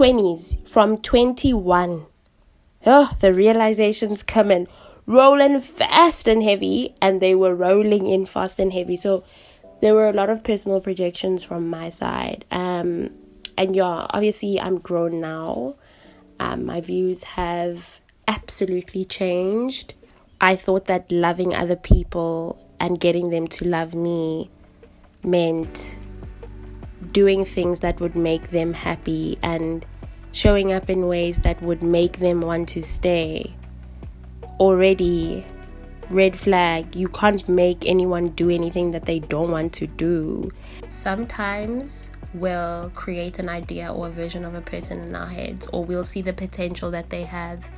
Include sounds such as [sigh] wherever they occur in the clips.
20s, from 21. Oh, the realizations come in rolling fast and heavy, and they were rolling in fast and heavy. So there were a lot of personal projections from my side. Um, and yeah, obviously, I'm grown now. Um, my views have absolutely changed. I thought that loving other people and getting them to love me meant doing things that would make them happy and showing up in ways that would make them want to stay. Already, red flag, you can't make anyone do anything that they don't want to do. Sometimes we'll create an idea or a version of a person in our heads, or we'll see the potential that they have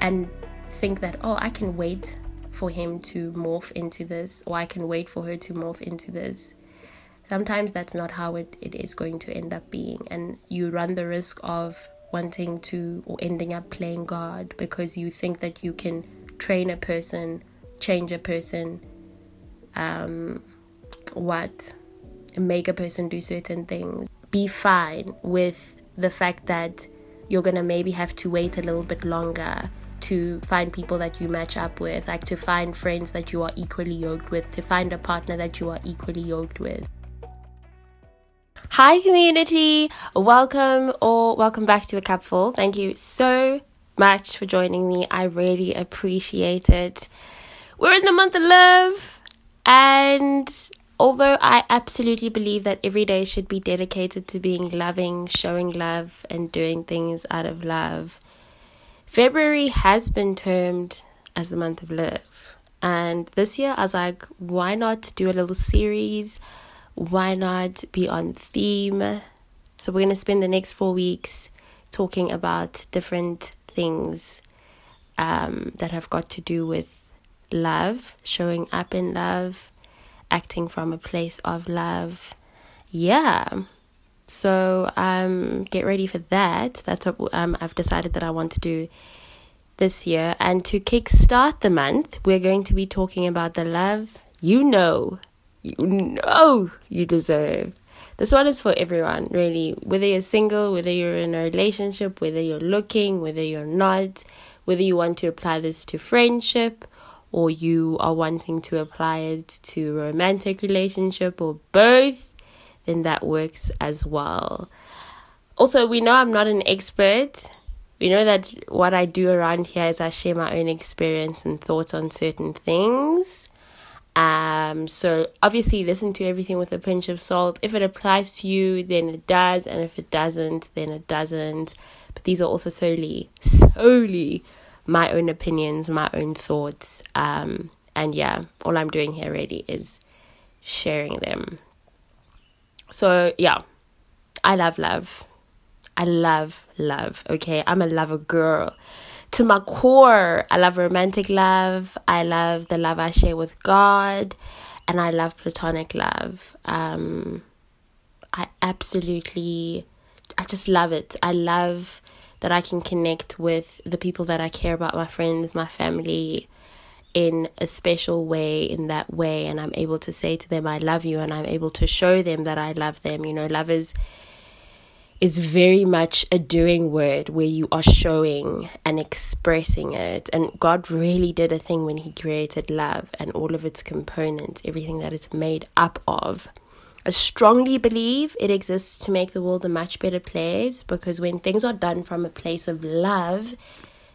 and think that, oh, I can wait for him to morph into this, or I can wait for her to morph into this sometimes that's not how it, it is going to end up being and you run the risk of wanting to or ending up playing god because you think that you can train a person change a person um what make a person do certain things be fine with the fact that you're gonna maybe have to wait a little bit longer to find people that you match up with, like to find friends that you are equally yoked with, to find a partner that you are equally yoked with. Hi, community. Welcome or welcome back to a cupful. Thank you so much for joining me. I really appreciate it. We're in the month of love, and although I absolutely believe that every day should be dedicated to being loving, showing love, and doing things out of love, February has been termed as the month of love. And this year, I was like, why not do a little series? Why not be on theme? So, we're going to spend the next four weeks talking about different things um, that have got to do with love, showing up in love, acting from a place of love. Yeah. So um, get ready for that. That's what um, I've decided that I want to do this year. And to kickstart the month, we're going to be talking about the love you know you know you deserve. This one is for everyone, really. Whether you're single, whether you're in a relationship, whether you're looking, whether you're not, whether you want to apply this to friendship or you are wanting to apply it to romantic relationship or both, then that works as well. Also, we know I'm not an expert. We know that what I do around here is I share my own experience and thoughts on certain things. Um, so obviously listen to everything with a pinch of salt. If it applies to you, then it does, and if it doesn't, then it doesn't. But these are also solely, solely my own opinions, my own thoughts. Um, and yeah, all I'm doing here really is sharing them. So yeah, I love love. I love love. Okay, I'm a lover girl to my core. I love romantic love. I love the love I share with God, and I love platonic love. Um, I absolutely, I just love it. I love that I can connect with the people that I care about, my friends, my family, in a special way, in that way, and I'm able to say to them, I love you, and I'm able to show them that I love them. You know, love is is very much a doing word where you are showing and expressing it. And God really did a thing when He created love and all of its components, everything that it's made up of. I strongly believe it exists to make the world a much better place because when things are done from a place of love,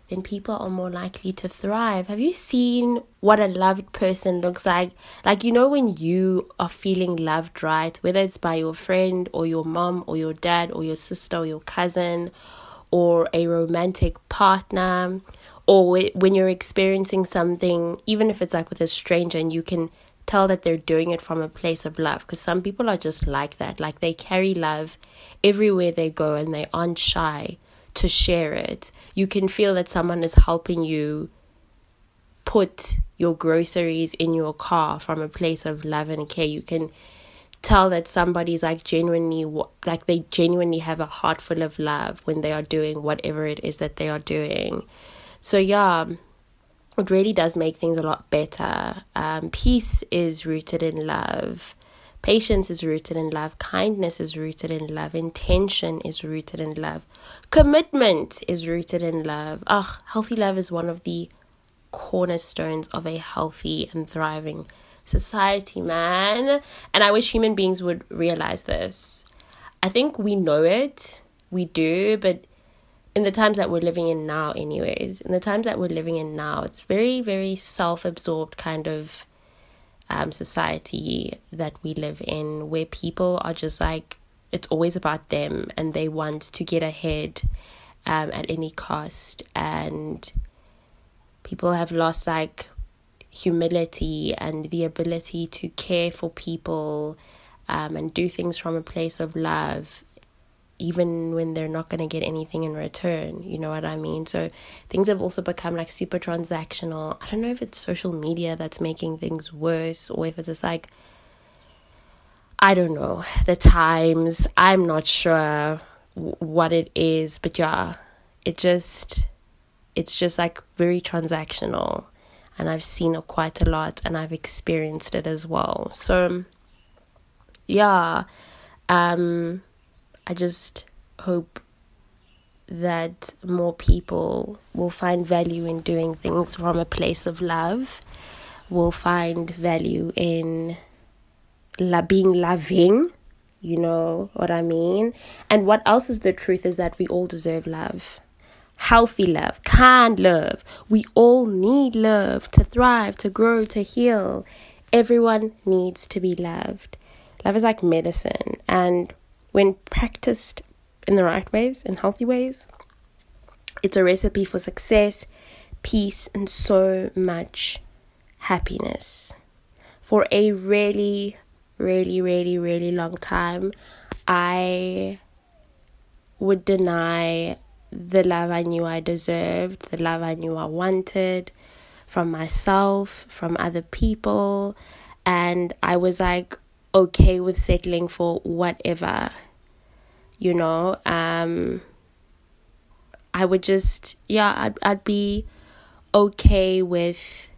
then people are more likely to thrive. Have you seen what a loved person looks like? Like, you know, when you are feeling loved, right? Whether it's by your friend or your mom or your dad or your sister or your cousin or a romantic partner, or when you're experiencing something, even if it's like with a stranger and you can tell that they're doing it from a place of love because some people are just like that like they carry love everywhere they go and they aren't shy to share it. You can feel that someone is helping you put your groceries in your car from a place of love and care. You can tell that somebody's like genuinely like they genuinely have a heart full of love when they are doing whatever it is that they are doing. So yeah, it really does make things a lot better. Um, peace is rooted in love Patience is rooted in love. Kindness is rooted in love. Intention is rooted in love. Commitment is rooted in love. Ugh, healthy love is one of the cornerstones of a healthy and thriving society, man. And I wish human beings would realize this. I think we know it, we do, but in the times that we're living in now, anyways, in the times that we're living in now, it's very, very self absorbed kind of um, society that we live in where people are just like, it's always about them and they want to get ahead um, at any cost. And people have lost like humility and the ability to care for people um, and do things from a place of love even when they're not going to get anything in return. You know what I mean? So things have also become like super transactional. I don't know if it's social media that's making things worse or if it's just like, I don't know, the times. I'm not sure what it is, but yeah, it just, it's just like very transactional. And I've seen it quite a lot and I've experienced it as well. So, yeah, um, I just hope that more people will find value in doing things from a place of love, will find value in la- being loving, you know what I mean? And what else is the truth is that we all deserve love. Healthy love, kind love. We all need love to thrive, to grow, to heal. Everyone needs to be loved. Love is like medicine, and when practiced in the right ways, in healthy ways, it's a recipe for success, peace, and so much happiness. For a really, really, really, really long time, I would deny the love I knew I deserved, the love I knew I wanted from myself, from other people. And I was like okay with settling for whatever you know um i would just yeah i'd, I'd be okay with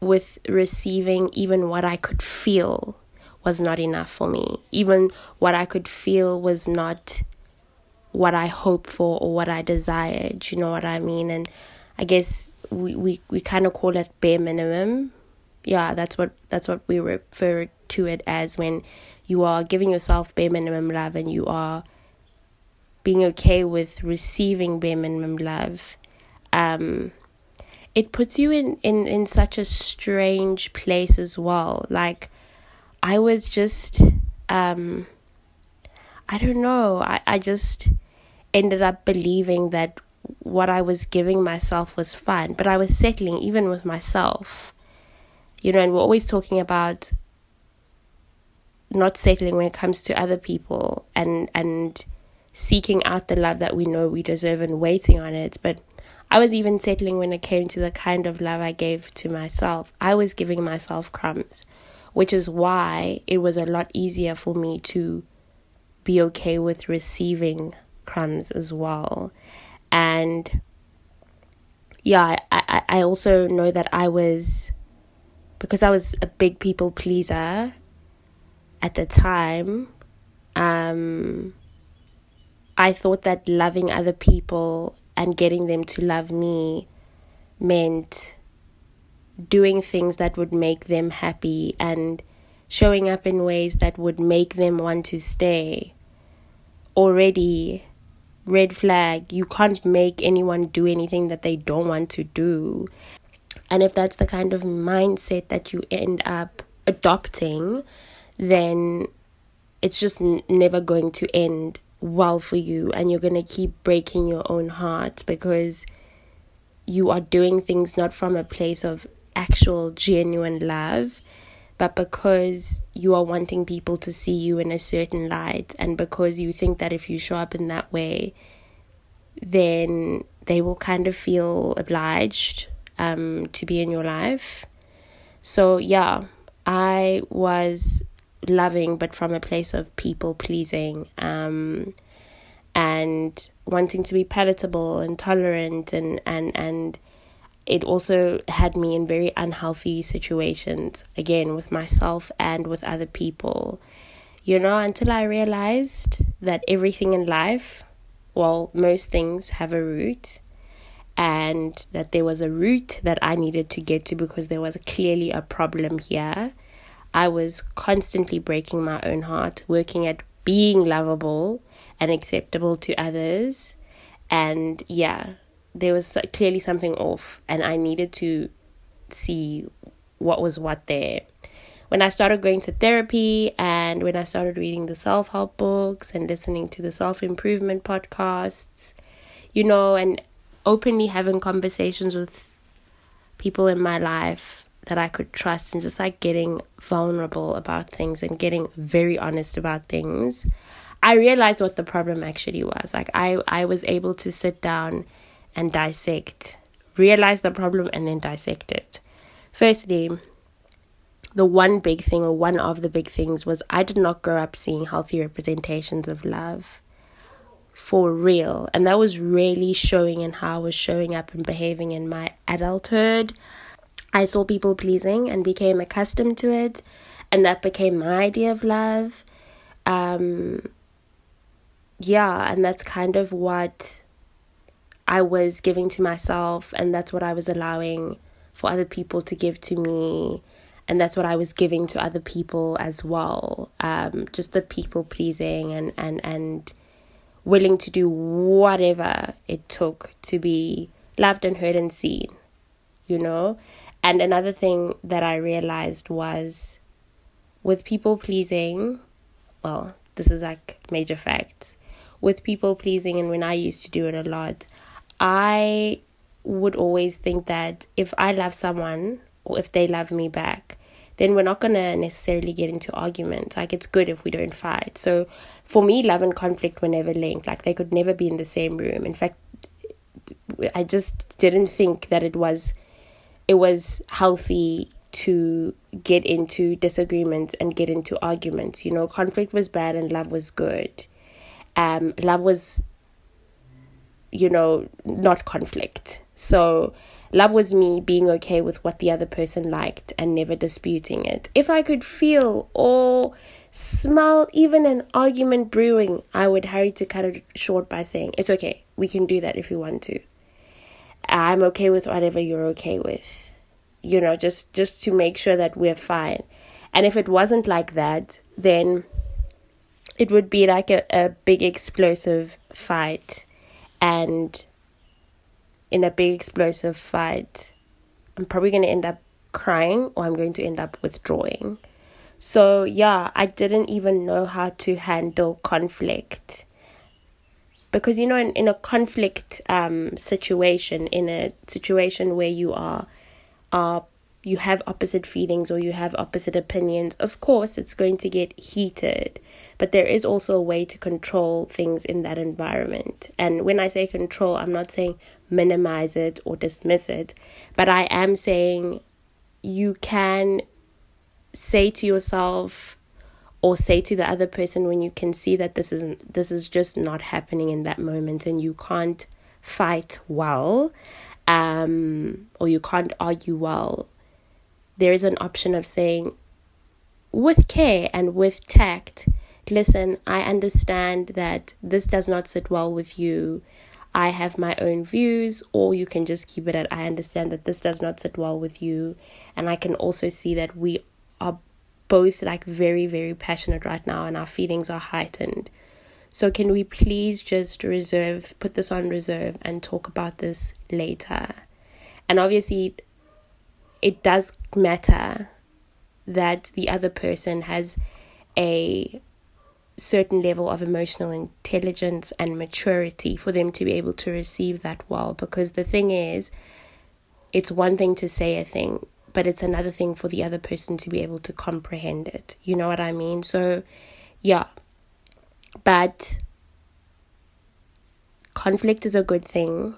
with receiving even what i could feel was not enough for me. Even what i could feel was not what i hoped for or what i desired you know what i mean? And i guess we we, we kind of call it bare minimum. Yeah that's what that's what we refer to it as when you are giving yourself bare minimum love and you are being okay with receiving bare minimum love, um, it puts you in, in, in such a strange place as well. Like, I was just, um, I don't know, I, I just ended up believing that what I was giving myself was fine, but I was settling even with myself. You know, and we're always talking about not settling when it comes to other people and and seeking out the love that we know we deserve and waiting on it. But I was even settling when it came to the kind of love I gave to myself. I was giving myself crumbs, which is why it was a lot easier for me to be okay with receiving crumbs as well. And yeah, I, I also know that I was, because I was a big people pleaser at the time, um, I thought that loving other people and getting them to love me meant doing things that would make them happy and showing up in ways that would make them want to stay. Already, red flag, you can't make anyone do anything that they don't want to do. And if that's the kind of mindset that you end up adopting, then it's just n- never going to end well for you and you're going to keep breaking your own heart because you are doing things not from a place of actual genuine love but because you are wanting people to see you in a certain light and because you think that if you show up in that way then they will kind of feel obliged um, to be in your life. So yeah i was loving, but from a place of people pleasing um, and wanting to be palatable and tolerant and and and it also had me in very unhealthy situations, again, with myself and with other people. You know, until I realized that everything in life, well, most things have a root, and that there was a root that I needed to get to because there was clearly a problem here. I was constantly breaking my own heart, working at being lovable and acceptable to others. And yeah, there was clearly something off, and I needed to see what was what there. When I started going to therapy and when I started reading the self help books and listening to the self improvement podcasts, you know, and openly having conversations with people in my life that I could trust and just like getting vulnerable about things and getting very honest about things, I realized what the problem actually was. Like I, I was able to sit down and dissect, realize the problem, and then dissect it. Firstly, the one big thing, or one of the big things, was I did not grow up seeing healthy representations of love for real. And that was really showing in how I was showing up and behaving in my adulthood. I saw people pleasing and became accustomed to it, and that became my idea of love. Um, yeah, and that's kind of what I was giving to myself, and that's what I was allowing for other people to give to me. And that's what I was giving to other people as well. Um, just the people pleasing and, and, and willing to do whatever it took to be loved and heard and seen, you know? And another thing that I realized was with people pleasing, well, this is like major facts. With people pleasing, and when I used to do it a lot, I would always think that if I love someone or if they love me back, then we're not going to necessarily get into arguments. Like, it's good if we don't fight. So, for me, love and conflict were never linked. Like, they could never be in the same room. In fact, I just didn't think that it was it was healthy to get into disagreements and get into arguments. You know, conflict was bad and love was good. Um, love was you know, not conflict. So, love was me being okay with what the other person liked and never disputing it. If I could feel or smell even an argument brewing, I would hurry to cut it short by saying, It's okay, we can do that if you want to. I'm okay with whatever you're okay with. You know, just just to make sure that we're fine. And if it wasn't like that, then it would be like a, a big explosive fight and in a big explosive fight, I'm probably going to end up crying or I'm going to end up withdrawing. So, yeah, I didn't even know how to handle conflict. Because, you know, in, in a conflict um, situation, in a situation where you are, are you have opposite feelings or you have opposite opinions, of course it's going to get heated. But there is also a way to control things in that environment. And when I say control, I'm not saying minimize it or dismiss it, but I am saying you can say to yourself or say to the other person when you can see that this isn't this is just not happening in that moment and you can't fight well um, or you can't argue well there is an option of saying, with care and with tact, listen, I understand that this does not sit well with you. I have my own views, or you can just keep it at I understand that this does not sit well with you. And I can also see that we are both like very, very passionate right now and our feelings are heightened. So, can we please just reserve, put this on reserve and talk about this later? And obviously, it does matter that the other person has a certain level of emotional intelligence and maturity for them to be able to receive that well. Because the thing is, it's one thing to say a thing, but it's another thing for the other person to be able to comprehend it. You know what I mean? So, yeah. But conflict is a good thing,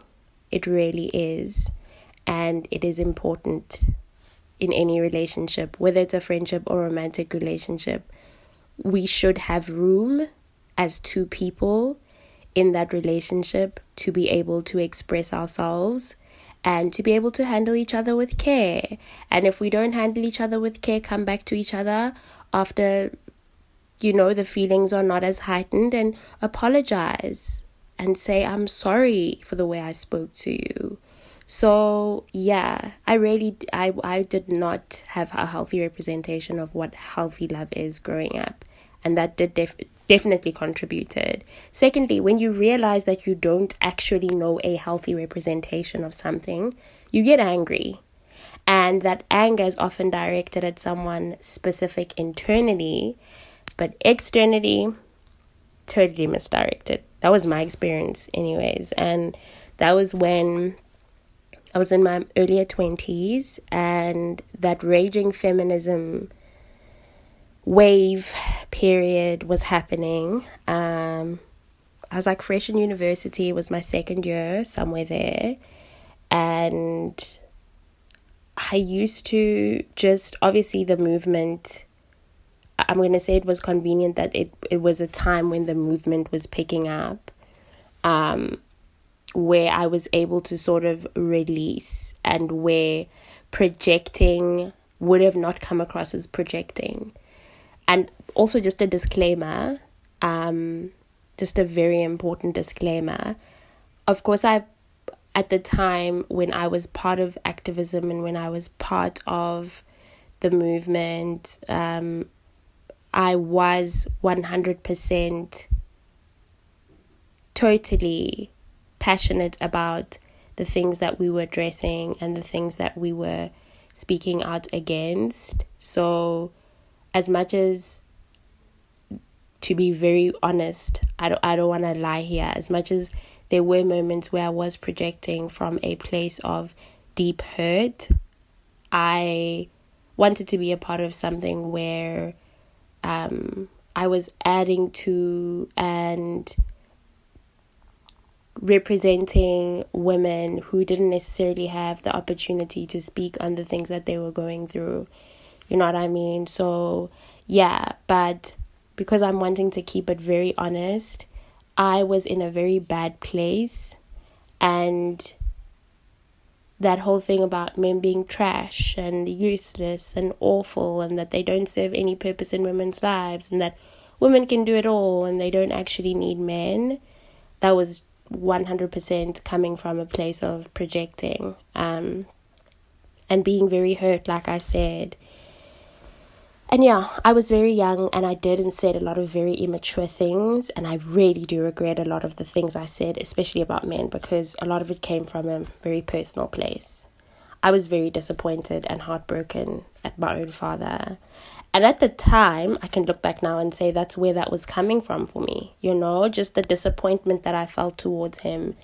it really is and it is important in any relationship, whether it's a friendship or romantic relationship. We should have room as two people in that relationship to be able to express ourselves and to be able to handle each other with care. And if we don't handle each other with care, come back to each other after, you know, the feelings are not as heightened and apologize and say, I'm sorry for the way I spoke to you. So yeah, I really I I did not have a healthy representation of what healthy love is growing up, and that did def- definitely contributed. Secondly, when you realize that you don't actually know a healthy representation of something, you get angry. And that anger is often directed at someone specific internally, but externally, totally misdirected. That was my experience, anyways. And that was when I was in my earlier 20s, and that raging feminism wave period was happening. Um, I was like fresh in university, it was my second year, somewhere there. And I used to just obviously the movement. I'm going to say it was convenient that it, it was a time when the movement was picking up. Um, where I was able to sort of release and where projecting would have not come across as projecting. And also, just a disclaimer, um, just a very important disclaimer. Of course, I, at the time when I was part of activism and when I was part of the movement, um, I was 100% totally passionate about the things that we were addressing and the things that we were speaking out against. So, as much as to be very honest, I don't I don't want to lie here. As much as there were moments where I was projecting from a place of deep hurt, I wanted to be a part of something where um, I was adding to and representing women who didn't necessarily have the opportunity to speak on the things that they were going through. You know what I mean? So, yeah, but because I'm wanting to keep it very honest, I was in a very bad place and that whole thing about men being trash and useless and awful and that they don't serve any purpose in women's lives and that women can do it all and they don't actually need men that was 100% coming from a place of projecting um, and being very hurt, like I said. And yeah, I was very young and I did and said a lot of very immature things. And I really do regret a lot of the things I said, especially about men, because a lot of it came from a very personal place. I was very disappointed and heartbroken at my own father. And at the time, I can look back now and say that's where that was coming from for me, you know, just the disappointment that I felt towards him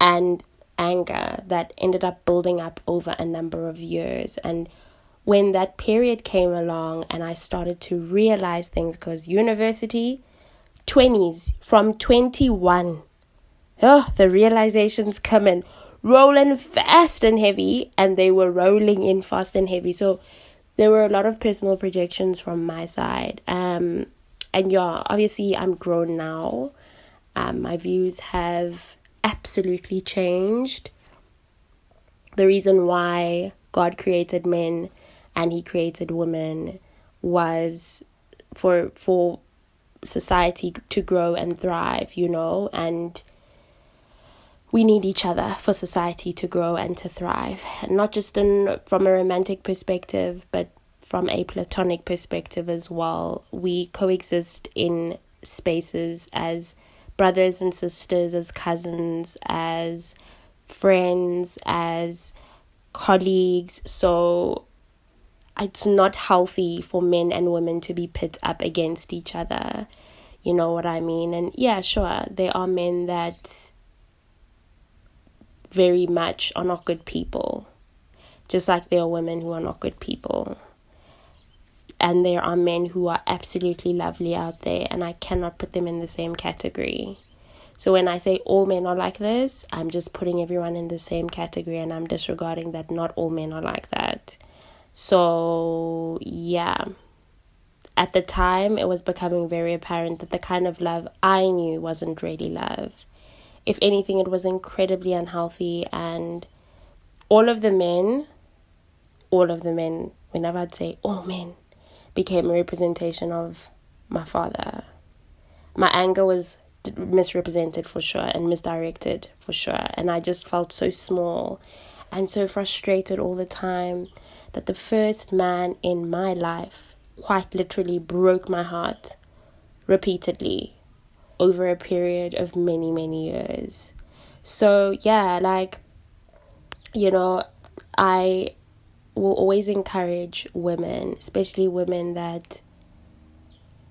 and anger that ended up building up over a number of years. And when that period came along and I started to realize things, because university, 20s, from 21, oh, the realizations come in rolling fast and heavy, and they were rolling in fast and heavy. So, there were a lot of personal projections from my side. Um, and yeah, obviously, I'm grown now. Um, my views have absolutely changed. The reason why God created men and He created women was for for society to grow and thrive, you know, and we need each other for society to grow and to thrive. Not just in, from a romantic perspective, but from a platonic perspective as well. We coexist in spaces as brothers and sisters, as cousins, as friends, as colleagues. So it's not healthy for men and women to be pit up against each other. You know what I mean? And yeah, sure, there are men that very much are not good people. Just like there are women who are not good people. And there are men who are absolutely lovely out there, and I cannot put them in the same category. So when I say all men are like this, I'm just putting everyone in the same category and I'm disregarding that not all men are like that. So, yeah. At the time, it was becoming very apparent that the kind of love I knew wasn't really love if anything, it was incredibly unhealthy and all of the men, all of the men, whenever I'd say all men, became a representation of my father. My anger was misrepresented for sure and misdirected for sure. And I just felt so small and so frustrated all the time that the first man in my life quite literally broke my heart repeatedly over a period of many, many years. So, yeah, like, you know, I will always encourage women, especially women that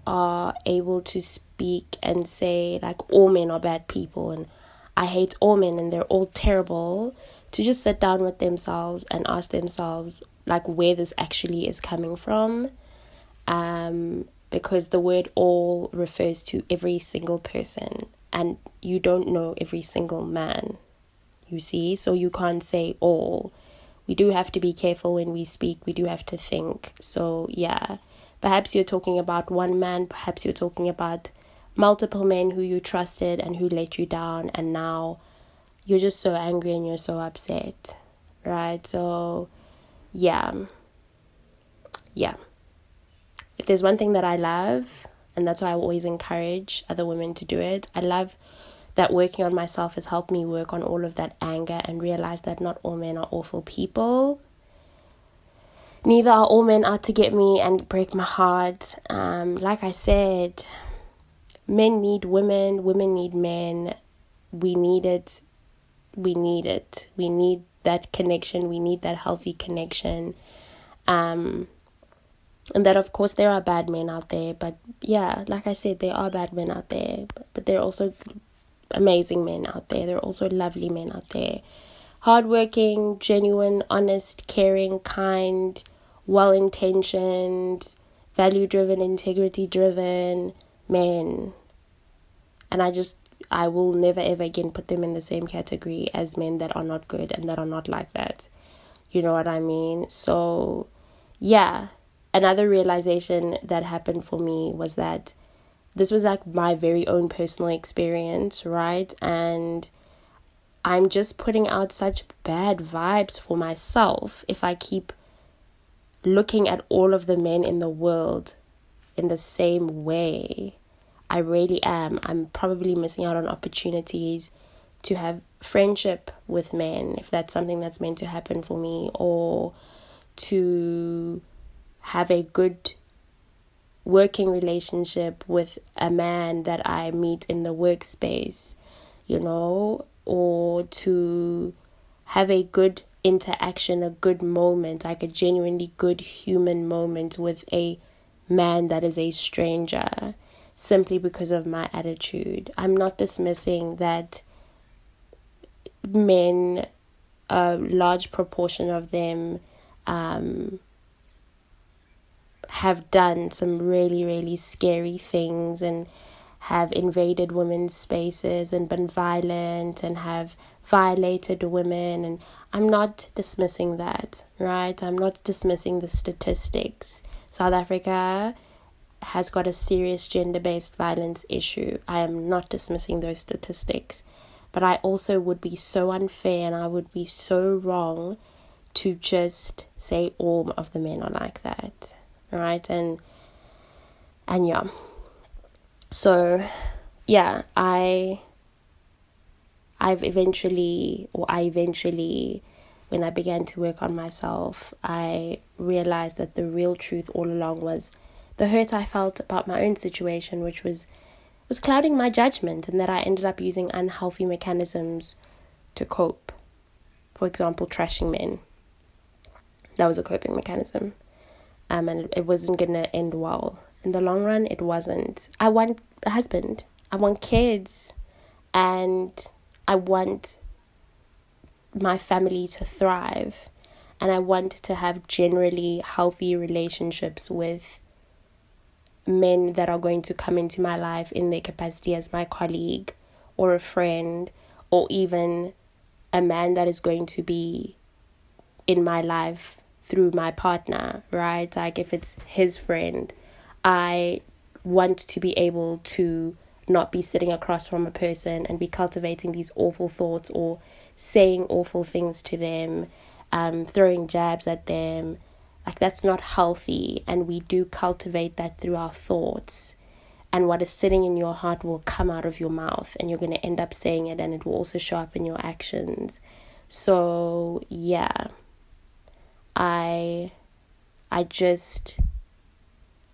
are able to speak and say like all men are bad people and I hate all men and they're all terrible to just sit down with themselves and ask themselves like where this actually is coming from um because the word all refers to every single person and you don't know every single man you see so you can't say all we do have to be careful when we speak we do have to think so yeah Perhaps you're talking about one man, perhaps you're talking about multiple men who you trusted and who let you down, and now you're just so angry and you're so upset, right? So, yeah. Yeah. If there's one thing that I love, and that's why I always encourage other women to do it, I love that working on myself has helped me work on all of that anger and realize that not all men are awful people neither are all men out to get me and break my heart. Um, like I said, men need women, women need men. We need it. We need it. We need that connection. We need that healthy connection. Um, and that, of course, there are bad men out there. But yeah, like I said, there are bad men out there. But, but there are also amazing men out there. There are also lovely men out there. Hardworking, genuine, honest, caring, kind, well intentioned, value driven, integrity driven men. And I just, I will never ever again put them in the same category as men that are not good and that are not like that. You know what I mean? So, yeah. Another realization that happened for me was that this was like my very own personal experience, right? And I'm just putting out such bad vibes for myself if I keep looking at all of the men in the world in the same way. I really am. I'm probably missing out on opportunities to have friendship with men if that's something that's meant to happen for me or to have a good working relationship with a man that I meet in the workspace, you know, or to have a good interaction, a good moment, like a genuinely good human moment with a man that is a stranger simply because of my attitude. I'm not dismissing that men, a large proportion of them, um, have done some really, really scary things and have invaded women's spaces and been violent and have violated women and I'm not dismissing that, right? I'm not dismissing the statistics. South Africa has got a serious gender-based violence issue. I am not dismissing those statistics, but I also would be so unfair and I would be so wrong to just say all of the men are like that, right? And and yeah, so yeah i i've eventually or i eventually when i began to work on myself i realized that the real truth all along was the hurt i felt about my own situation which was was clouding my judgment and that i ended up using unhealthy mechanisms to cope. For example trashing men. That was a coping mechanism um, and it wasn't to end well in the long run, it wasn't. I want a husband, I want kids, and I want my family to thrive. And I want to have generally healthy relationships with men that are going to come into my life in their capacity as my colleague or a friend or even a man that is going to be in my life through my partner, right? Like if it's his friend I want to be able to not be sitting across from a person and be cultivating these awful thoughts or saying awful things to them, um, throwing jabs at them. Like, that's not healthy. And we do cultivate that through our thoughts. And what is sitting in your heart will come out of your mouth, and you're going to end up saying it, and it will also show up in your actions. So, yeah, I, I just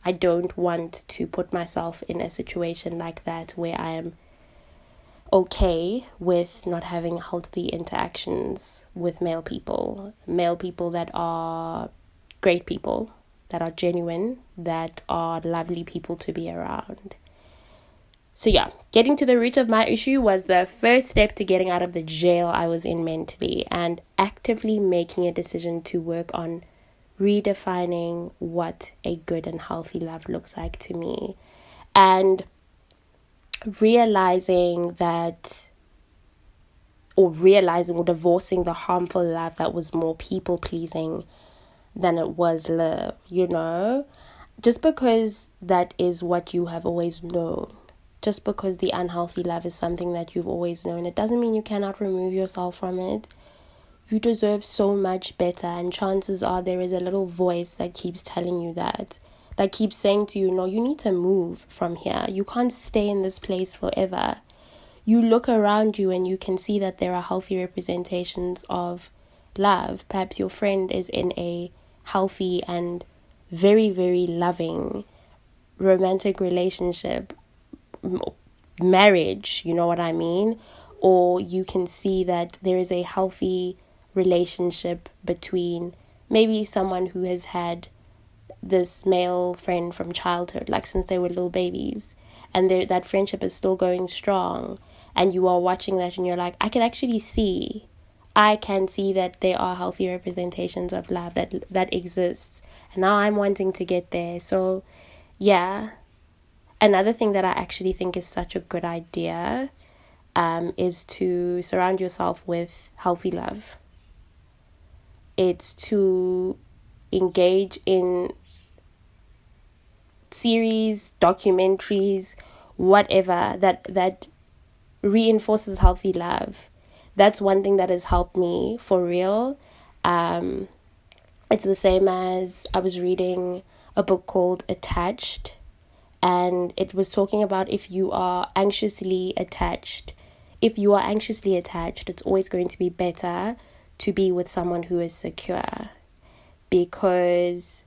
I don't want to put myself in a situation like that where I am okay with not having healthy interactions with male people, male people that are great people, that are genuine, that are lovely people to be around. So, yeah, getting to the root of my issue was the first step to getting out of the jail I was in mentally and actively making a decision to work on redefining what a good and healthy love looks like to me and realizing that or realizing or divorcing the harmful love that was more people pleasing than it was love, you know? Just because that is what you have always known, just because the unhealthy love is something that you've always known, it doesn't mean you cannot remove yourself from it. You deserve so much better and chances are there is a little voice that keeps telling you that that keeps saying to you no you need to move from here. You can't stay in this place forever. You look around you and you can see that there are healthy representations of love. Perhaps your friend is in a healthy and very very loving romantic relationship marriage you know what i mean or you can see that there is a healthy relationship between maybe someone who has had this male friend from childhood, like since they were little babies, and that friendship is still going strong, and you are watching that and you're like, I can actually see, I can see that there are healthy representations of love that that exists, and now I'm wanting to get there. So, yeah. Another thing that I actually think is such a good idea um, is to surround yourself with healthy love it's to engage in series, documentaries, whatever that that reinforces healthy love. That's one thing that has helped me for real. Um, it's the same as I was reading a book called Attached, and it was talking about if you are anxiously attached. If you are anxiously attached, it's always going to be better to be with someone who is secure because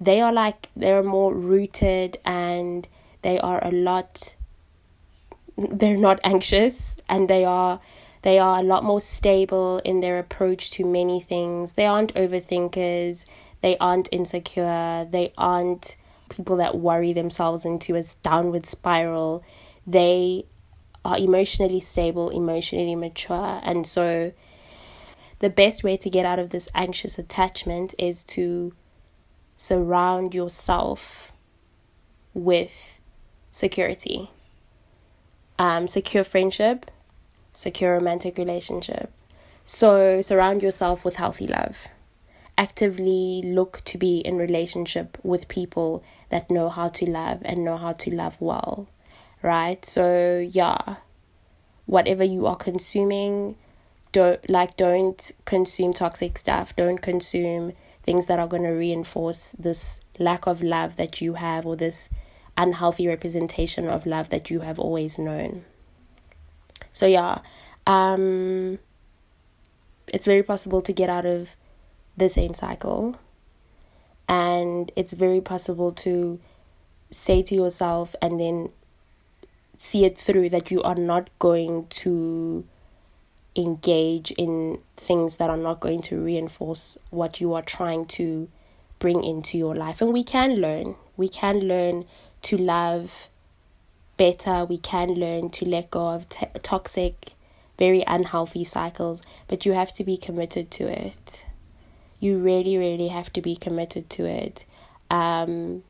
they are like they're more rooted and they are a lot [laughs] they're not anxious and they are they are a lot more stable in their approach to many things they aren't overthinkers they aren't insecure they aren't people that worry themselves into a downward spiral they are emotionally stable emotionally mature and so the best way to get out of this anxious attachment is to surround yourself with security. Um, secure friendship, secure romantic relationship. So surround yourself with healthy love. Actively look to be in relationship with people that know how to love and know how to love well. Right? So yeah. Whatever you are consuming, don't like don't consume toxic stuff don't consume things that are going to reinforce this lack of love that you have or this unhealthy representation of love that you have always known so yeah um it's very possible to get out of the same cycle and it's very possible to say to yourself and then see it through that you are not going to engage in things that are not going to reinforce what you are trying to bring into your life. And we can learn. We can learn to love better. We can learn to let go of t- toxic, very unhealthy cycles, but you have to be committed to it. You really, really have to be committed to it. Um,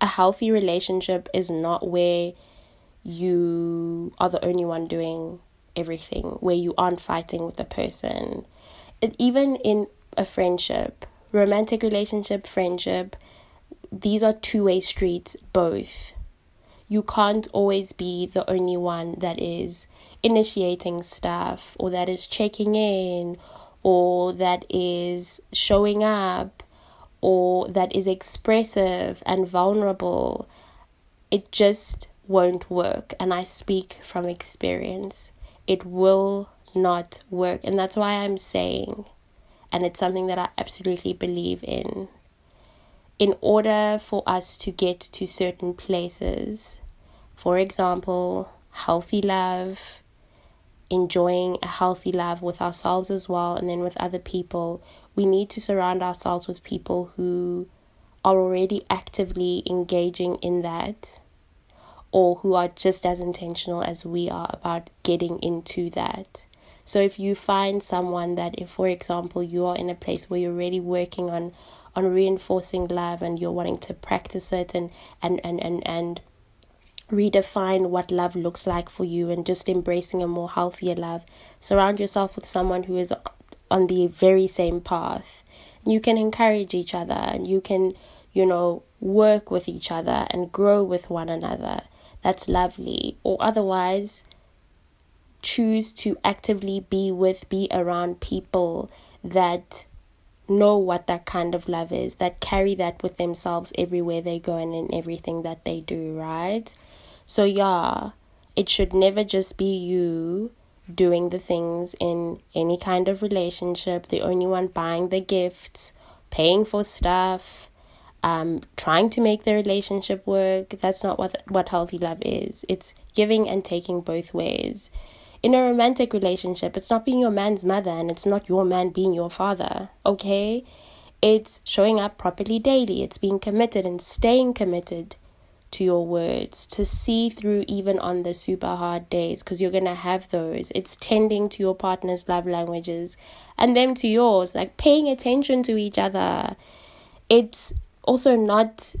a healthy relationship is not where you are the only one doing everything, where you aren't fighting with the person. It, even in a friendship, romantic relationship, friendship, these are two way streets, both. you can't always be the only one that is initiating stuff or that is checking in or that is showing up or that is expressive and vulnerable. It just won't work. And I speak from experience. It will not work. And that's why I'm saying, and it's something that I absolutely believe in in order for us to get to certain places, for example, healthy love, enjoying a healthy love with ourselves as well, and then with other people, we need to surround ourselves with people who are already actively engaging in that or who are just as intentional as we are about getting into that. So if you find someone that if for example you are in a place where you're already working on on reinforcing love and you're wanting to practice it and and and and, and redefine what love looks like for you and just embracing a more healthier love. Surround yourself with someone who is on the very same path. You can encourage each other and you can you know work with each other and grow with one another. That's lovely. Or otherwise choose to actively be with be around people that know what that kind of love is, that carry that with themselves everywhere they go and in everything that they do, right? So, yeah, it should never just be you doing the things in any kind of relationship, the only one buying the gifts, paying for stuff, um, trying to make the relationship work. That's not what what healthy love is. It's giving and taking both ways in a romantic relationship, it's not being your man's mother and it's not your man being your father, okay? It's showing up properly daily, it's being committed and staying committed to your words, to see through even on the super hard days, because you're gonna have those. It's tending to your partner's love languages and them to yours, like paying attention to each other. It's also not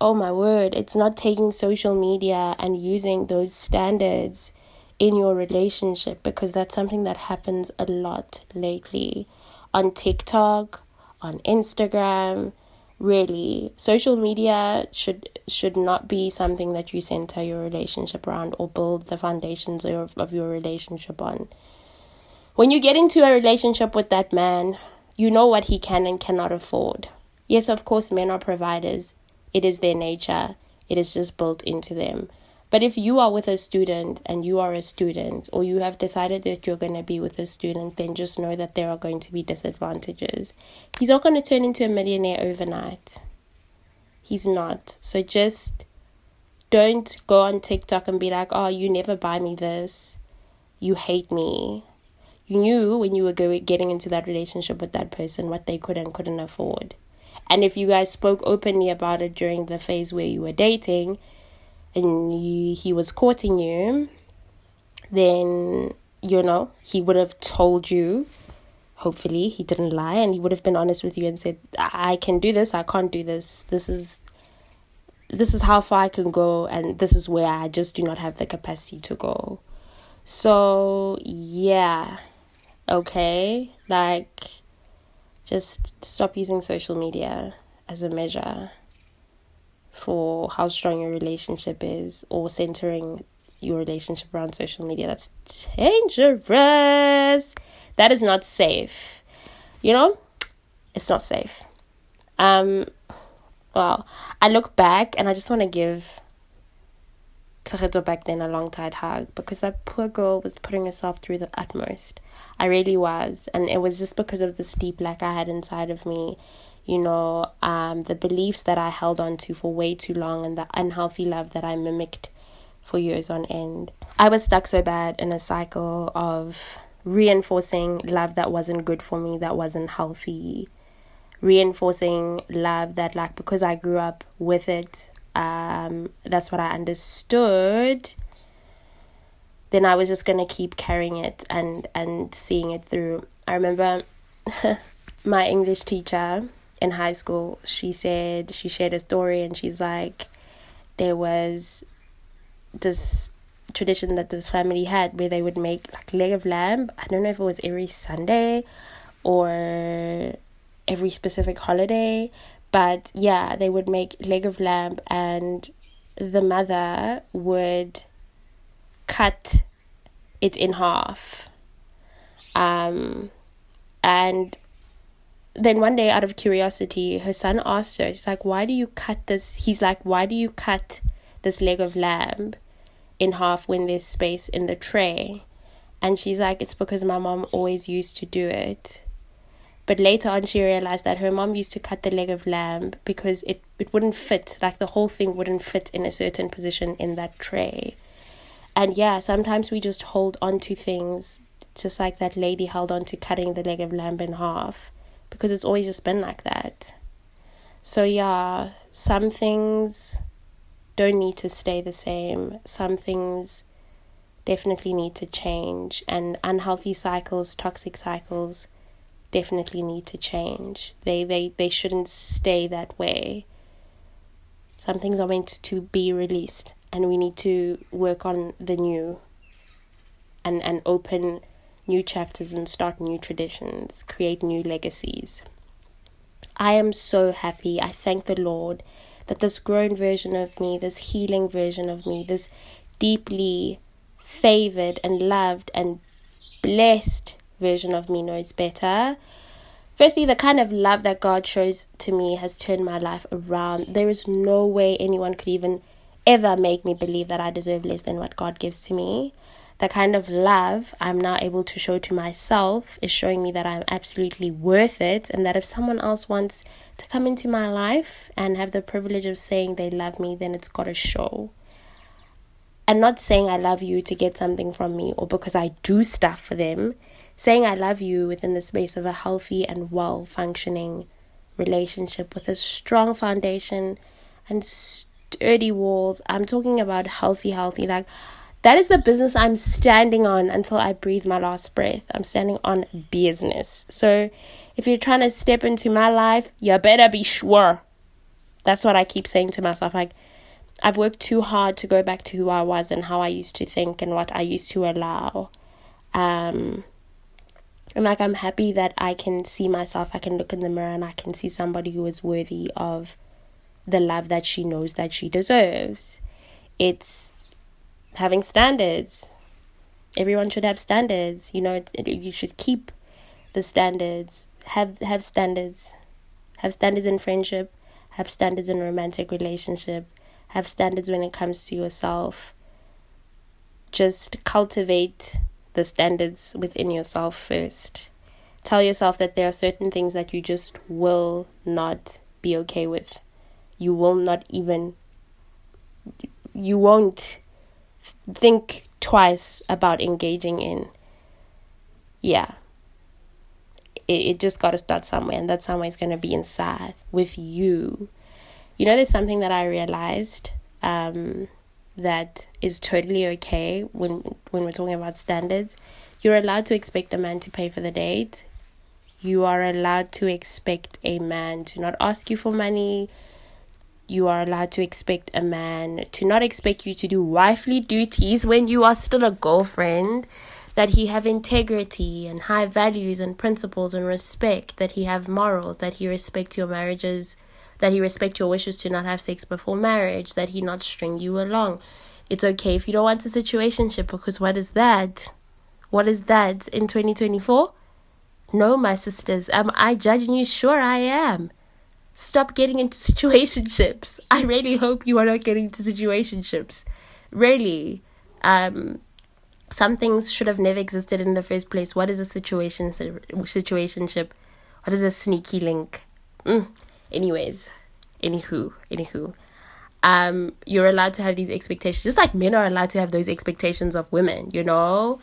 oh my word, it's not taking social media and using those standards in your relationship because that's something that happens a lot lately on TikTok, on Instagram. Really, social media should should not be something that you center your relationship around or build the foundations of, of your relationship on. When you get into a relationship with that man, you know what he can and cannot afford. Yes, of course, men are providers. It is their nature. It is just built into them. But if you are with a student and you are a student, or you have decided that you're going to be with a student, then just know that there are going to be disadvantages. He's not going to turn into a millionaire overnight. He's not. So just don't go on TikTok and be like, oh, you never buy me this. You hate me. You knew when you were getting into that relationship with that person what they could and couldn't afford. And if you guys spoke openly about it during the phase where you were dating, and you, he was courting you, then you know he would have told you. Hopefully, he didn't lie, and he would have been honest with you and said, "I can do this. I can't do this. This is." This is how far I can go, and this is where I just do not have the capacity to go. So, yeah, okay, like, just stop using social media as a measure for how strong your relationship is or centering your relationship around social media. That's dangerous. That is not safe. You know, it's not safe. Um, well, I look back and I just want to give Tsareto back then a long tight hug because that poor girl was putting herself through the utmost. I really was. And it was just because of the steep lack I had inside of me you know, um, the beliefs that I held on to for way too long and the unhealthy love that I mimicked for years on end. I was stuck so bad in a cycle of reinforcing love that wasn't good for me, that wasn't healthy, reinforcing love that, like, because I grew up with it, um, that's what I understood. Then I was just gonna keep carrying it and and seeing it through. I remember [laughs] my English teacher in high school, she said she shared a story and she's like, there was this tradition that this family had where they would make like leg of lamb. I don't know if it was every Sunday or every specific holiday, but yeah, they would make leg of lamb and the mother would cut it in half. Um, and then one day, out of curiosity, her son asked her, She's like, Why do you cut this? He's like, Why do you cut this leg of lamb in half when there's space in the tray? And she's like, It's because my mom always used to do it. But later on, she realized that her mom used to cut the leg of lamb because it, it wouldn't fit, like the whole thing wouldn't fit in a certain position in that tray. And yeah, sometimes we just hold on to things, just like that lady held on to cutting the leg of lamb in half, because it's always just been like that. So yeah, some things don't need to stay the same. Some things definitely need to change, and unhealthy cycles, toxic cycles definitely need to change. They they they shouldn't stay that way. Some things are meant to be released and we need to work on the new and and open new chapters and start new traditions, create new legacies. I am so happy. I thank the Lord that this grown version of me, this healing version of me, this deeply favored and loved and blessed version of me knows better. Firstly, the kind of love that God shows to me has turned my life around. There is no way anyone could even ever make me believe that I deserve less than what God gives to me. The kind of love I'm now able to show to myself is showing me that I'm absolutely worth it, and that if someone else wants to come into my life and have the privilege of saying they love me, then it's got to show. And not saying I love you to get something from me or because I do stuff for them, saying I love you within the space of a healthy and well functioning relationship with a strong foundation and sturdy walls. I'm talking about healthy, healthy. Like, that is the business I'm standing on until I breathe my last breath. I'm standing on business. So, if you're trying to step into my life, you better be sure. That's what I keep saying to myself. Like, I've worked too hard to go back to who I was and how I used to think and what I used to allow. Um, and like I'm happy that I can see myself, I can look in the mirror and I can see somebody who is worthy of the love that she knows that she deserves. It's having standards. Everyone should have standards. You know, you should keep the standards. Have have standards. Have standards in friendship. Have standards in romantic relationship. Have standards when it comes to yourself. Just cultivate the standards within yourself first. Tell yourself that there are certain things that you just will not be okay with. You will not even, you won't think twice about engaging in. Yeah. It, it just got to start somewhere, and that somewhere is going to be inside with you. You know, there's something that I realized. Um, that is totally okay when when we're talking about standards. You're allowed to expect a man to pay for the date. You are allowed to expect a man to not ask you for money. You are allowed to expect a man to not expect you to do wifely duties when you are still a girlfriend. That he have integrity and high values and principles and respect. That he have morals. That he respect your marriages that he respect your wishes to not have sex before marriage, that he not string you along. It's okay if you don't want a situationship because what is that? What is that in 2024? No, my sisters, am I judging you? Sure, I am. Stop getting into [laughs] situationships. I really hope you are not getting into situationships. Really. Um, some things should have never existed in the first place. What is a situation situationship? What is a sneaky link? Mm. Anyways, anywho, anywho, um, you're allowed to have these expectations, just like men are allowed to have those expectations of women, you know?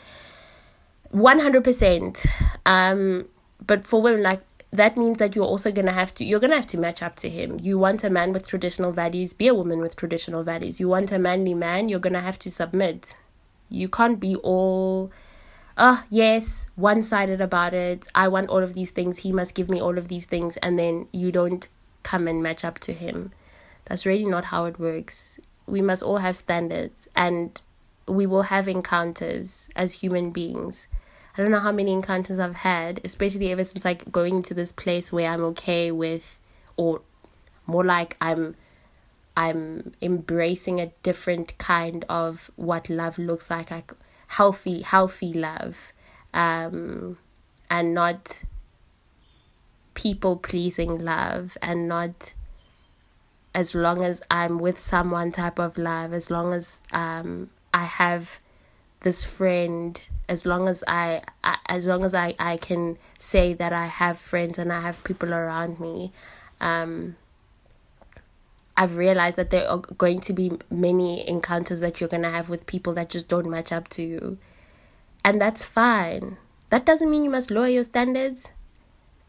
100%. Um, but for women, like, that means that you're also gonna have to you're gonna have to match up to him. You want a man with traditional values, be a woman with traditional values. You want a manly man, you're gonna have to submit. You can't be all oh yes, one sided about it. I want all of these things, he must give me all of these things, and then you don't come and match up to him. That's really not how it works. We must all have standards and we will have encounters as human beings. I don't know how many encounters I've had, especially ever since like going to this place where I'm okay with or more like I'm I'm embracing a different kind of what love looks like, like healthy, healthy love, um, and not people pleasing love, and not as long as I'm with someone type of love, as long as um, I have this friend, as long as I, I, as long as I, I can say that I have friends and I have people around me, um, I've realized that there are going to be many encounters that you're gonna have with people that just don't match up to you. And that's fine. That doesn't mean you must lower your standards.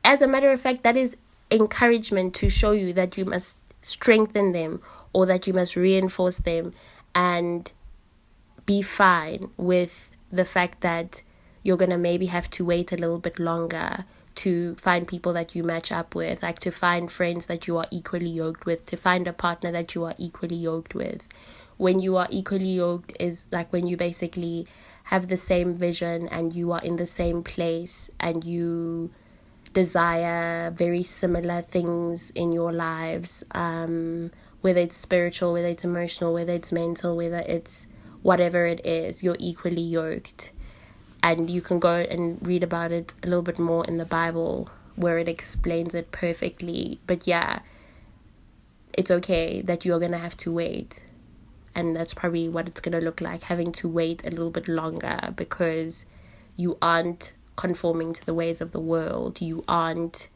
As a matter of fact, that is encouragement to show you that you must strengthen them or that you must reinforce them and be fine with the fact that you're going to maybe have to wait a little bit longer to find people that you match up with, like to find friends that you are equally yoked with, to find a partner that you are equally yoked with. When you are equally yoked, is like when you basically have the same vision and you are in the same place and you desire very similar things in your lives, um, whether it's spiritual, whether it's emotional, whether it's mental, whether it's whatever it is, you're equally yoked. And you can go and read about it a little bit more in the Bible where it explains it perfectly. But yeah, it's okay that you're going to have to wait. And that's probably what it's going to look like having to wait a little bit longer because you aren't conforming to the ways of the world. You aren't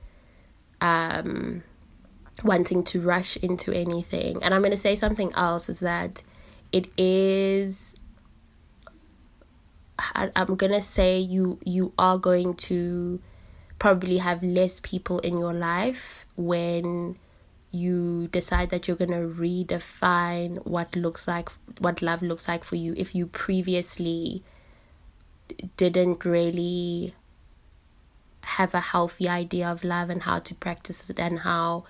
um, wanting to rush into anything. And I'm going to say something else is that it is. I, I'm going to say you you are going to probably have less people in your life when you decide that you're to redefine what looks like what love looks like for you if you previously didn't really have a healthy idea of love and how to practice it and how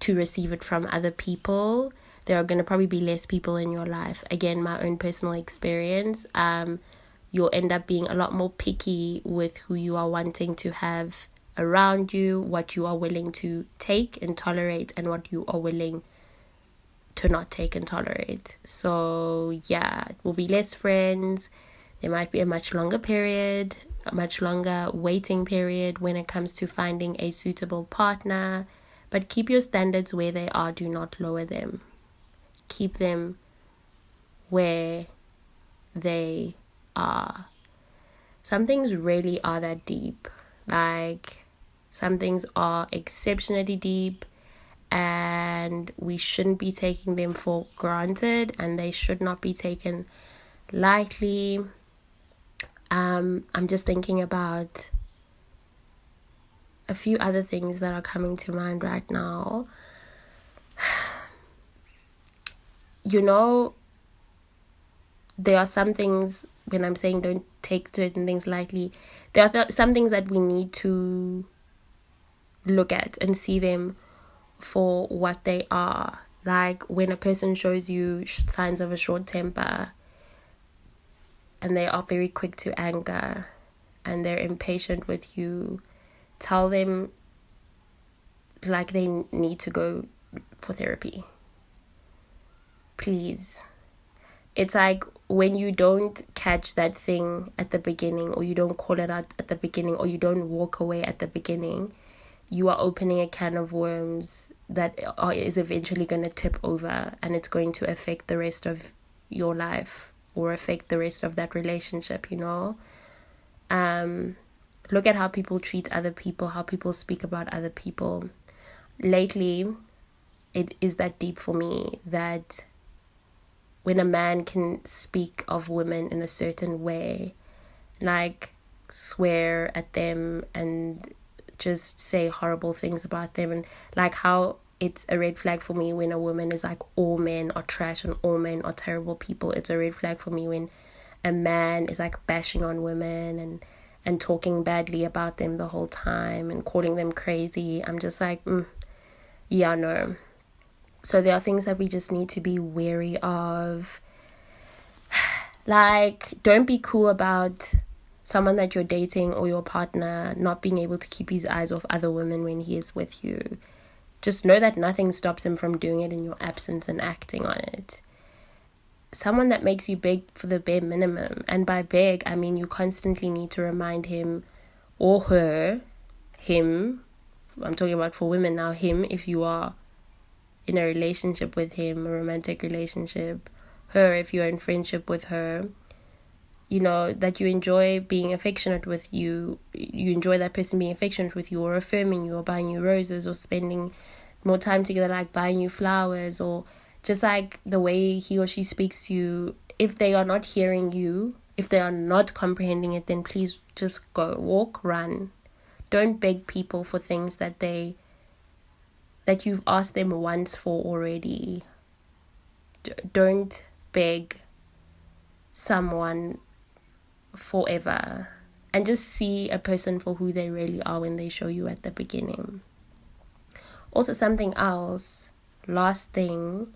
to receive it from other people there are going to probably be less people in your life again my own personal experience um you'll end up being a lot more picky with who you are wanting to have around you what you are willing to take and tolerate and what you are willing to not take and tolerate so yeah it will be less friends there might be a much longer period, a much longer waiting period when it comes to finding a suitable partner. But keep your standards where they are, do not lower them. Keep them where they are. Some things really are that deep. Like, some things are exceptionally deep, and we shouldn't be taking them for granted, and they should not be taken lightly um, I'm just thinking about a few other things that are coming to mind right now. [sighs] you know, there are some things when I'm saying don't take certain things lightly, there are th- some things that we need to look at and see them for what they are. Like when a person shows you signs of a short temper, and they are very quick to anger and they're impatient with you, tell them like they need to go for therapy. Please. It's like when you don't catch that thing at the beginning, or you don't call it out at the beginning, or you don't walk away at the beginning, you are opening a can of worms that is eventually going to tip over and it's going to affect the rest of your life or affect the rest of that relationship, you know? Um, look at how people treat other people, how people speak about other people. Lately, it is that deep for me that when a man can speak of women in a certain way, like swear at them and just say horrible things about them, and like how it's a red flag for me when a woman is like all men are trash and all men are terrible people. It's a red flag for me when a man is like bashing on women and and talking badly about them the whole time and calling them crazy. I'm just like, mm, yeah, no. So there are things that we just need to be wary of. [sighs] Like, don't be cool about someone that you're dating or your partner not being able to keep his eyes off other women when he is with you just know that nothing stops him from doing it in your absence and acting on it. Someone that makes you beg for the bare minimum. And by beg, I mean you constantly need to remind him or her, him, I'm talking about for women now, him, if you are in a relationship with him, a romantic relationship, her, if you're in friendship with her, you know, that you enjoy being affectionate with you, you enjoy that person being affectionate with you, or affirming you, or buying you roses, or spending more time together, like buying you flowers, or just like the way he or she speaks to you. If they are not hearing you, if they are not comprehending it, then please just go walk, run. Don't beg people for things that they that you've asked them once for already. D- don't beg someone forever and just see a person for who they really are when they show you at the beginning. Also, something else, last thing,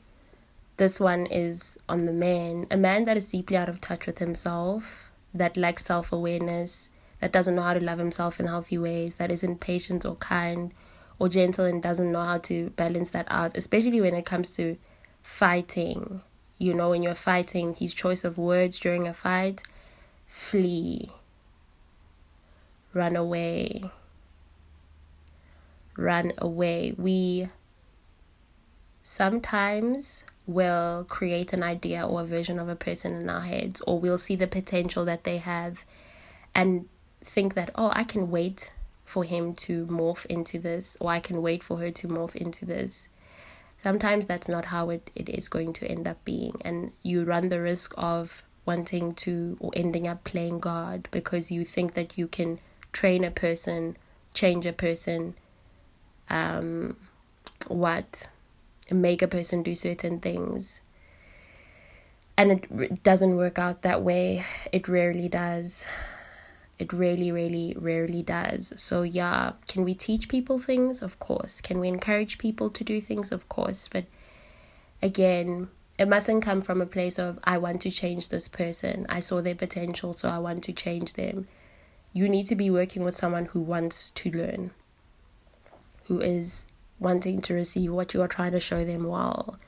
this one is on the man. A man that is deeply out of touch with himself, that lacks self awareness, that doesn't know how to love himself in healthy ways, that isn't patient or kind or gentle and doesn't know how to balance that out, especially when it comes to fighting. You know, when you're fighting, his choice of words during a fight flee, run away, run away. We sometimes will create an idea or a version of a person in our heads, or we'll see the potential that they have and think that, oh, I can wait for him to morph into this, or I can wait for her to morph into this. Sometimes that's not how it, it is going to end up being, and you run the risk of wanting to or ending up playing God because you think that you can train a person, change a person, um, what, make a person do certain things. And it, it doesn't work out that way. It rarely does. It really, really, rarely does. So, yeah, can we teach people things? Of course. Can we encourage people to do things? Of course. But again, it mustn't come from a place of I want to change this person. I saw their potential, so I want to change them. You need to be working with someone who wants to learn, who is wanting to receive what you are trying to show them well.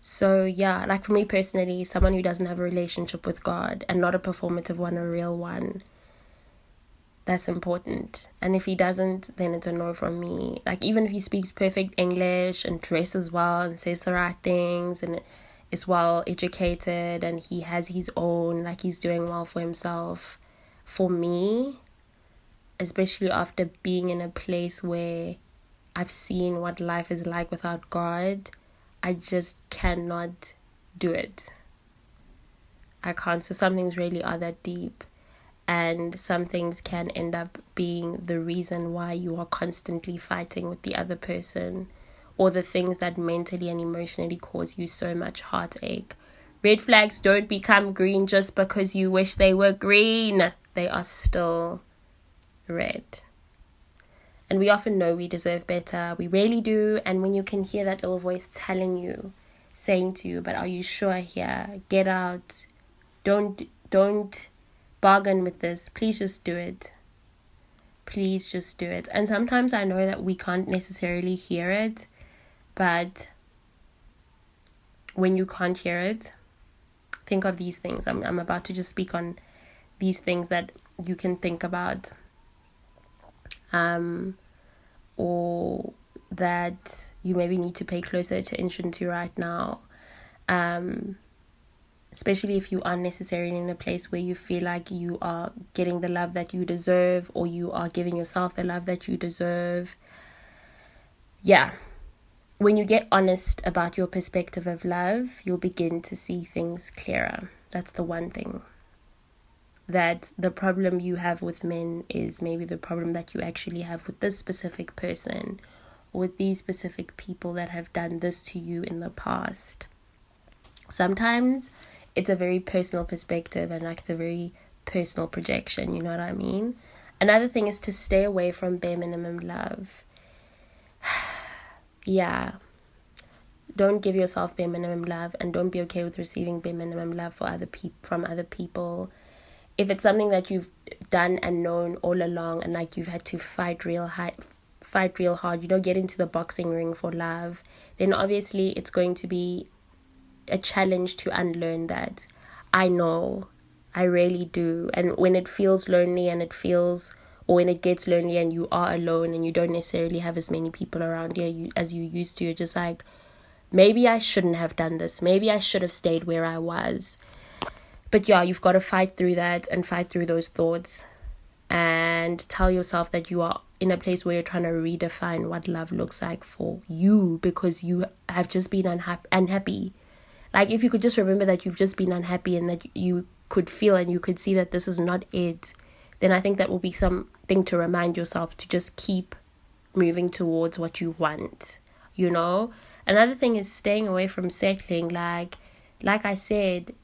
So, yeah, like for me personally, someone who doesn't have a relationship with God and not a performative one, a real one, that's important. And if he doesn't, then it's a no from me. Like, even if he speaks perfect English and dresses well and says the right things and is well educated and he has his own, like he's doing well for himself. For me, especially after being in a place where I've seen what life is like without God, I just cannot do it. I can't. So some things really are that deep. And some things can end up being the reason why you are constantly fighting with the other person or the things that mentally and emotionally cause you so much heartache. Red flags don't become green just because you wish they were green, they are still red. And we often know we deserve better, we really do. And when you can hear that little voice telling you, saying to you, but are you sure here? Get out. Don't don't bargain with this. Please just do it. Please just do it. And sometimes I know that we can't necessarily hear it but when you can't hear it, think of these things. I'm, I'm about to just speak on these things that you can think about. Um, or that you maybe need to pay closer attention to right now. Um, especially if you are necessarily in a place where you feel like you are getting the love that you deserve or you are giving yourself the love that you deserve. Yeah, when you get honest about your perspective of love, you'll begin to see things clearer. That's the one thing. That the problem you have with men is maybe the problem that you actually have with this specific person or with these specific people that have done this to you in the past. Sometimes it's a very personal perspective and like it's a very personal projection, you know what I mean? Another thing is to stay away from bare minimum love. [sighs] Yeah, don't give yourself bare minimum love and don't be okay with receiving bare minimum love for other from other people. If it's something that you've done and known all along and like you've had to fight real hard fight real hard, you know, get into the boxing ring for love, then obviously it's going to be a challenge to unlearn that. I know, I really do. And when it feels lonely and it feels, or when it gets lonely and you are alone and you don't necessarily have as many people around you, as you used to, you're just like, maybe I shouldn't have done this. Maybe I should have stayed where I was. But yeah, you've got to fight through that and fight through those thoughts and tell yourself that you are in a place where you're trying to redefine what love looks like for you because you have just been unha- unhappy. Like, if you could just remember that you've just been unhappy and that you could feel and you could see that this is not it, then I think that will be something to remind yourself to just keep moving towards what you want, you know? Another thing is staying away from settling. Like, like I said,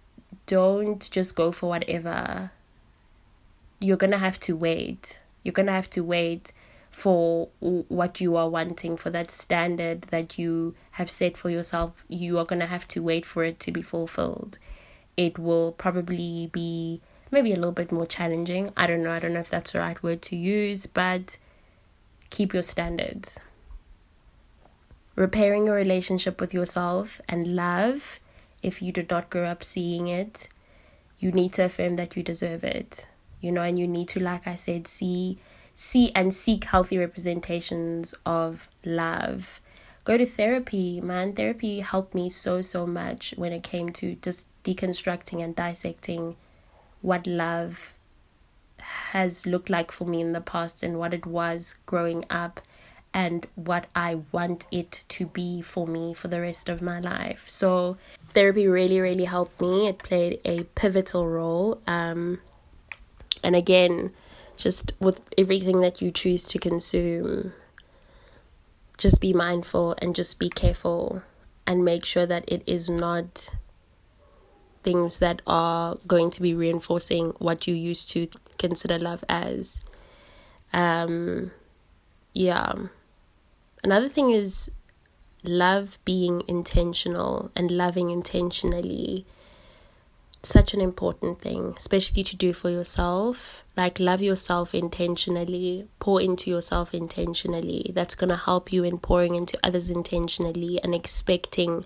don't just go for whatever you're going to have to wait. You're going to have to wait for what you are wanting, for that standard that you have set for yourself. You are going to have to wait for it to be fulfilled. It will probably be maybe a little bit more challenging. I don't know. I don't know if that's the right word to use, but keep your standards. Repairing your relationship with yourself and love, if you did not grow up seeing it, you need to affirm that you deserve it you know and you need to like i said see see and seek healthy representations of love go to therapy man therapy helped me so so much when it came to just deconstructing and dissecting what love has looked like for me in the past and what it was growing up and what I want it to be for me for the rest of my life. So therapy really really helped me. It played a pivotal role um and again, just with everything that you choose to consume, just be mindful and just be careful and make sure that it is not things that are going to be reinforcing what you used to consider love as. Um, yeah. Another thing is love being intentional and loving intentionally such an important thing, especially to do for yourself. Like, love yourself intentionally, pour into yourself intentionally. That's going to help you in pouring into others intentionally and expecting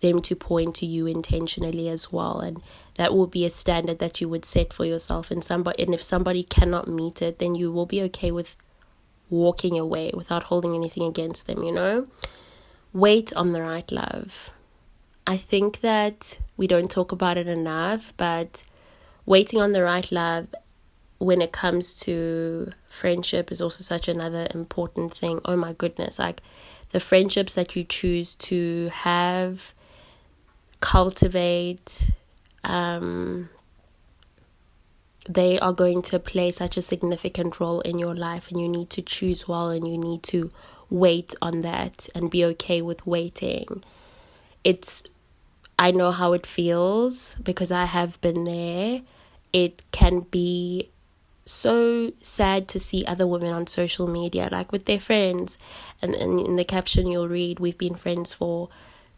them to pour into you intentionally as well. And that will be a standard that you would set for yourself. And somebody, and if somebody cannot meet it, then you will be okay with walking away without holding anything against them, you know? Wait on the right love I think that we don't talk about it enough, but waiting on the right love when it comes to friendship is also such another important thing. Oh my goodness, like the friendships that you choose to have, cultivate, um, they are going to play such a significant role in your life, and you need to choose well and you need to wait on that and be okay with waiting it's I know how it feels because I have been there. It can be so sad to see other women on social media, like with their friends, and, and in the caption you'll read, We've been friends for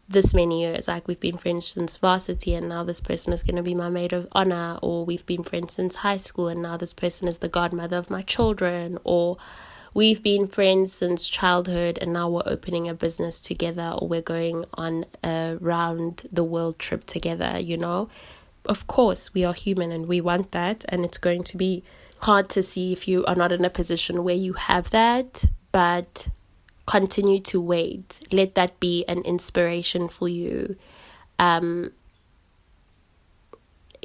this many years. Like, we've been friends since varsity, and now this person is going to be my maid of honor, or we've been friends since high school, and now this person is the godmother of my children, or we've been friends since childhood and now we're opening a business together or we're going on a round the world trip together, you know. Of course, we are human and we want that, and it's going to be hard to see if you are not in a position where you have that, but continue to wait. Let that be an inspiration for you. Um,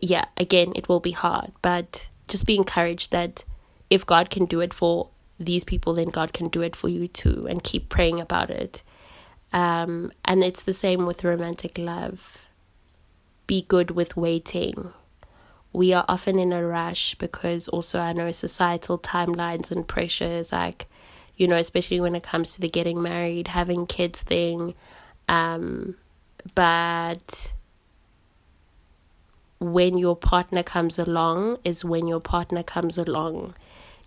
yeah, again, it will be hard, but just be encouraged that if God can do it for these people, then God can do it for you too, and keep praying about it. Um, and it's the same with romantic love. Be good with waiting. We are often in a rush because also I know societal timelines and pressures, like, you know, especially when it comes to the getting married, having kids thing. Um, but when your partner comes along is when your partner comes along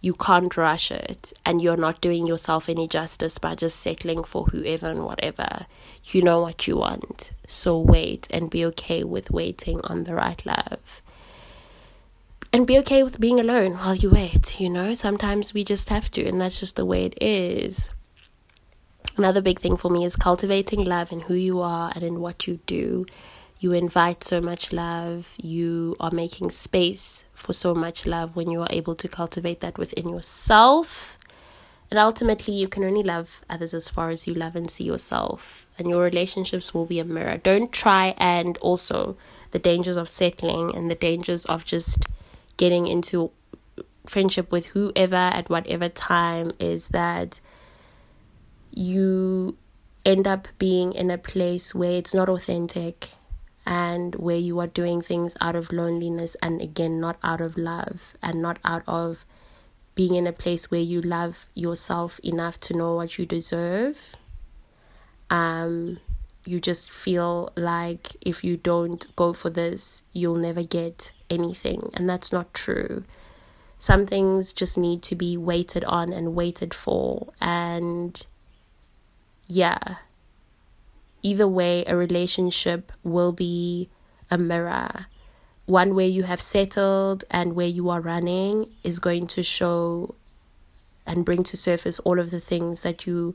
you can't rush it and you're not doing yourself any justice by just settling for whoever and whatever. You know what you want. So wait and be okay with waiting on the right love. And be okay with being alone while you wait, you know? Sometimes we just have to, and that's just the way it is. Another big thing for me is cultivating love in who you are and in what you do. You invite so much love. You are making space for so much love when you are able to cultivate that within yourself. And ultimately, you can only love others as far as you love and see yourself. And your relationships will be a mirror. Don't try and also the dangers of settling and the dangers of just getting into friendship with whoever at whatever time is that you end up being in a place where it's not authentic and where you are doing things out of loneliness and again not out of love and not out of being in a place where you love yourself enough to know what you deserve um you just feel like if you don't go for this you'll never get anything. And that's not true. Some things just need to be waited on and waited for. And yeah either way, a relationship will be a mirror. One where you have settled and where you are running is going to show and bring to surface all of the things that you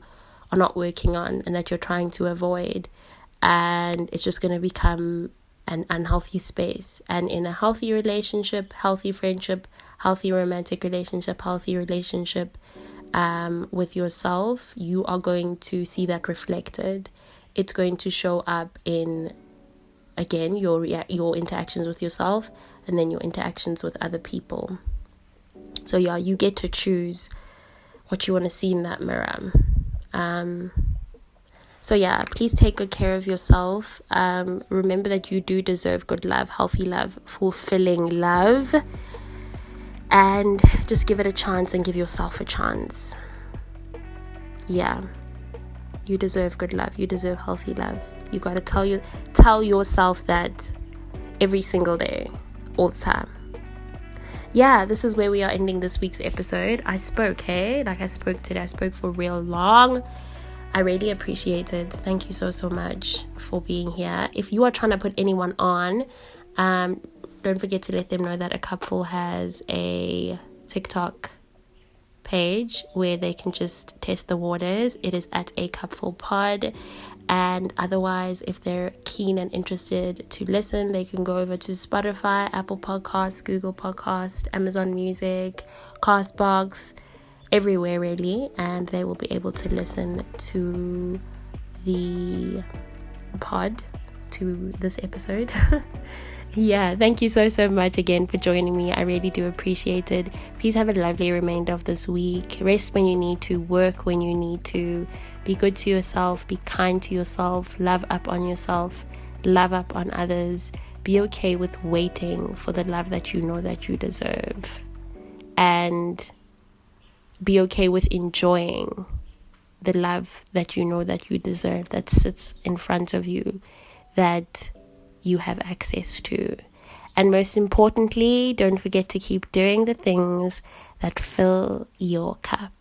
are not working on and that you're trying to avoid. And it's just going to become an unhealthy space. And in a healthy relationship, healthy friendship, healthy romantic relationship, healthy relationship um, with yourself, you are going to see that reflected it's going to show up in again your your interactions with yourself and then your interactions with other people. So yeah you get to choose what you want to see in that mirror. Um so yeah please take good care of yourself. Um remember that you do deserve good love healthy love fulfilling love. And just give it a chance and give yourself a chance. Yeah you deserve good love. You deserve healthy love. You got to tell you tell yourself that every single day, all the time. Yeah, this is where we are ending this week's episode. I spoke, hey? Like I spoke today. I spoke for real long. I really appreciate it. Thank you so so much for being here. If you are trying to put anyone on, um, don't forget to let them know that a cupful has a TikTok page where they can just test the waters. It is at a cupful pod. And otherwise, if they're keen and interested to listen, they can go over to Spotify, Apple Podcasts, Google Podcast, Amazon Music, Castbox, everywhere really, and they will be able to listen to the pod to this episode. [laughs] yeah, thank you so, so much again for joining me. I really do appreciate it. Please have a lovely remainder of this week. Rest when you need to, work when you need to. Be good to yourself, be kind to yourself, love up on yourself, love up on others. Be okay with waiting for the love that you know that you deserve. And be okay with enjoying the love that you know that you deserve that sits in front of you that you have access to. And most importantly, don't forget to keep doing the things that fill your cup.